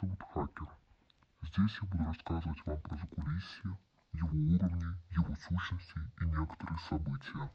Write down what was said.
зовут Хакер. Здесь я буду рассказывать вам про закулисье, его уровни, его сущности и некоторые события.